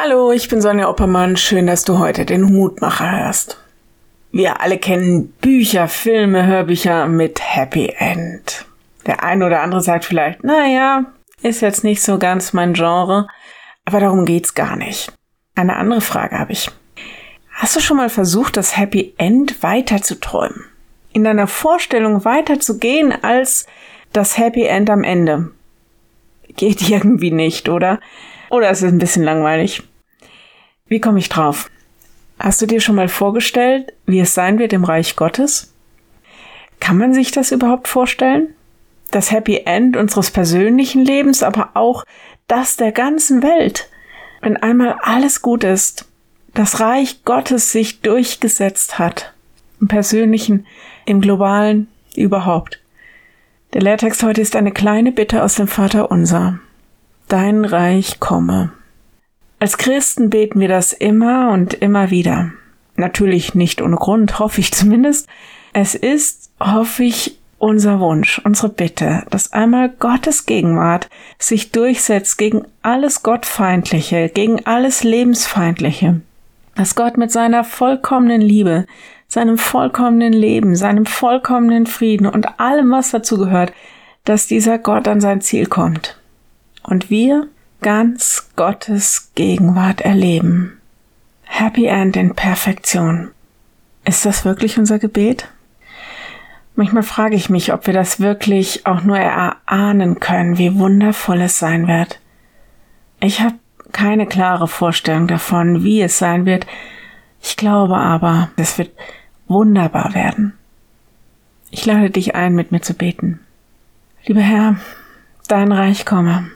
Hallo, ich bin Sonja Oppermann. Schön, dass du heute den Mutmacher hörst. Wir alle kennen Bücher, Filme, Hörbücher mit Happy End. Der ein oder andere sagt vielleicht, naja, ist jetzt nicht so ganz mein Genre, aber darum geht's gar nicht. Eine andere Frage habe ich. Hast du schon mal versucht, das Happy End weiter zu träumen? In deiner Vorstellung weiterzugehen als das Happy End am Ende? Geht irgendwie nicht, oder? Oder ist es ein bisschen langweilig? Wie komme ich drauf? Hast du dir schon mal vorgestellt, wie es sein wird im Reich Gottes? Kann man sich das überhaupt vorstellen? Das Happy End unseres persönlichen Lebens, aber auch das der ganzen Welt. Wenn einmal alles gut ist, das Reich Gottes sich durchgesetzt hat. Im persönlichen, im globalen, überhaupt. Der Lehrtext heute ist eine kleine Bitte aus dem Vater unser. Dein Reich komme. Als Christen beten wir das immer und immer wieder. Natürlich nicht ohne Grund, hoffe ich zumindest. Es ist, hoffe ich, unser Wunsch, unsere Bitte, dass einmal Gottes Gegenwart sich durchsetzt gegen alles Gottfeindliche, gegen alles Lebensfeindliche. Dass Gott mit seiner vollkommenen Liebe, seinem vollkommenen Leben, seinem vollkommenen Frieden und allem, was dazu gehört, dass dieser Gott an sein Ziel kommt. Und wir ganz Gottes Gegenwart erleben. Happy End in Perfektion. Ist das wirklich unser Gebet? Manchmal frage ich mich, ob wir das wirklich auch nur erahnen können, wie wundervoll es sein wird. Ich habe keine klare Vorstellung davon, wie es sein wird. Ich glaube aber, es wird wunderbar werden. Ich lade dich ein, mit mir zu beten. Lieber Herr, dein Reich komme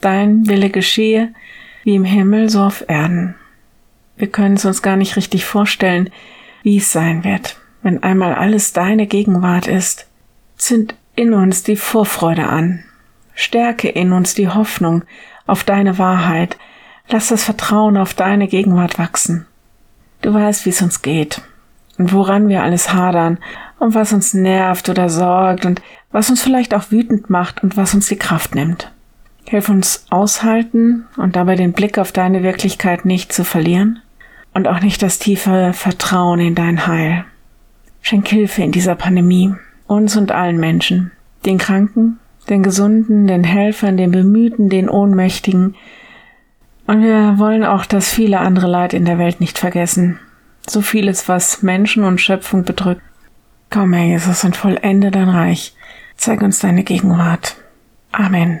dein Wille geschehe, wie im Himmel so auf Erden. Wir können es uns gar nicht richtig vorstellen, wie es sein wird, wenn einmal alles deine Gegenwart ist. Zünd in uns die Vorfreude an. Stärke in uns die Hoffnung auf deine Wahrheit. Lass das Vertrauen auf deine Gegenwart wachsen. Du weißt, wie es uns geht und woran wir alles hadern und was uns nervt oder sorgt und was uns vielleicht auch wütend macht und was uns die Kraft nimmt. Hilf uns aushalten und dabei den Blick auf deine Wirklichkeit nicht zu verlieren und auch nicht das tiefe Vertrauen in dein Heil. Schenk Hilfe in dieser Pandemie, uns und allen Menschen, den Kranken, den Gesunden, den Helfern, den Bemühten, den Ohnmächtigen. Und wir wollen auch das viele andere Leid in der Welt nicht vergessen. So vieles, was Menschen und Schöpfung bedrückt. Komm, Herr Jesus, und vollende dein Reich. Zeig uns deine Gegenwart. Amen.